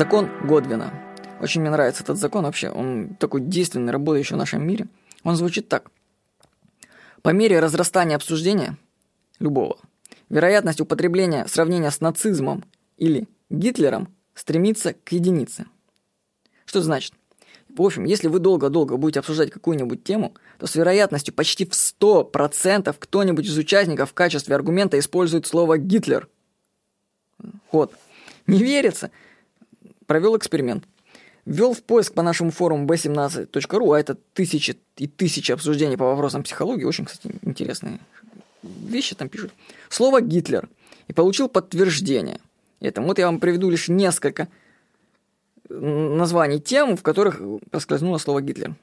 Закон Годвина. Очень мне нравится этот закон вообще. Он такой действенный, работающий в нашем мире. Он звучит так. По мере разрастания обсуждения любого, вероятность употребления сравнения с нацизмом или Гитлером стремится к единице. Что это значит? В общем, если вы долго-долго будете обсуждать какую-нибудь тему, то с вероятностью почти в 100% кто-нибудь из участников в качестве аргумента использует слово «Гитлер». Вот. Не верится? Провел эксперимент. Ввел в поиск по нашему форуму b17.ru, а это тысячи и тысячи обсуждений по вопросам психологии, очень, кстати, интересные вещи там пишут. Слово «Гитлер» и получил подтверждение этому. Вот я вам приведу лишь несколько названий тем, в которых проскользнуло слово «Гитлер».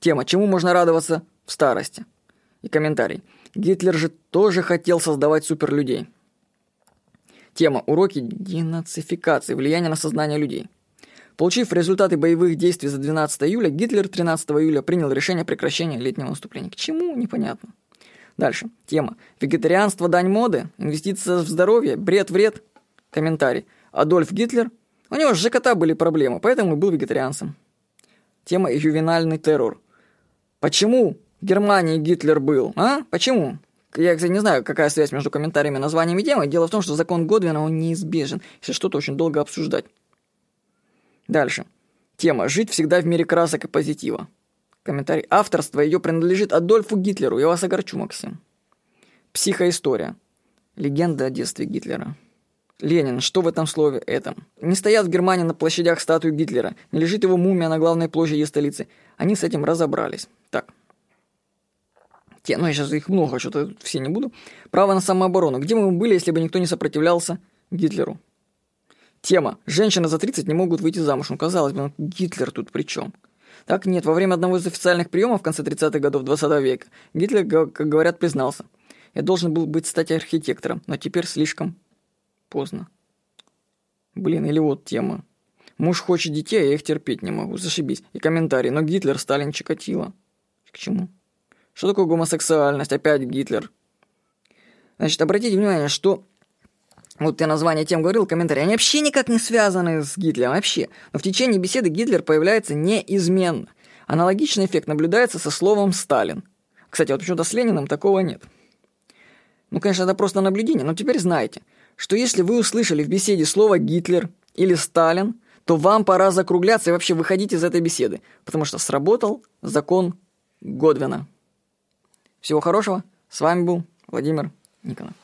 Тема «Чему можно радоваться в старости?» И комментарий. Гитлер же тоже хотел создавать суперлюдей. Тема «Уроки денацификации. Влияние на сознание людей». Получив результаты боевых действий за 12 июля, Гитлер 13 июля принял решение о прекращении летнего наступления. К чему? Непонятно. Дальше. Тема. Вегетарианство – дань моды? Инвестиция в здоровье? Бред-вред? Комментарий. Адольф Гитлер у него с ЖКТ были проблемы, поэтому и был вегетарианцем. Тема «Ювенальный террор». Почему в Германии Гитлер был, а? Почему? Я, кстати, не знаю, какая связь между комментариями и названиями темы. Дело в том, что закон Годвина, он неизбежен, если что-то очень долго обсуждать. Дальше. Тема «Жить всегда в мире красок и позитива». Комментарий. Авторство ее принадлежит Адольфу Гитлеру. Я вас огорчу, Максим. Психоистория. Легенда о детстве Гитлера. Ленин, что в этом слове этом? Не стоят в Германии на площадях статуи Гитлера, не лежит его мумия на главной площади столицы. Они с этим разобрались. Так. Те, ну я сейчас их много, что-то все не буду. Право на самооборону. Где мы были, если бы никто не сопротивлялся Гитлеру? Тема. Женщины за 30 не могут выйти замуж. Ну, казалось бы, ну, Гитлер тут при чем? Так нет, во время одного из официальных приемов в конце 30-х годов 20 века Гитлер, как говорят, признался. Я должен был быть стать архитектором, но теперь слишком Поздно. Блин, или вот тема. Муж хочет детей, а я их терпеть не могу. Зашибись. И комментарий. Но Гитлер, Сталин, Чикатило. К чему? Что такое гомосексуальность? Опять Гитлер. Значит, обратите внимание, что... Вот я название тем говорил, комментарии. Они вообще никак не связаны с Гитлером. Вообще. Но в течение беседы Гитлер появляется неизменно. Аналогичный эффект наблюдается со словом «Сталин». Кстати, вот почему-то с Лениным такого нет. Ну, конечно, это просто наблюдение, но теперь знаете – что если вы услышали в беседе слово «Гитлер» или «Сталин», то вам пора закругляться и вообще выходить из этой беседы, потому что сработал закон Годвина. Всего хорошего. С вами был Владимир Никонов.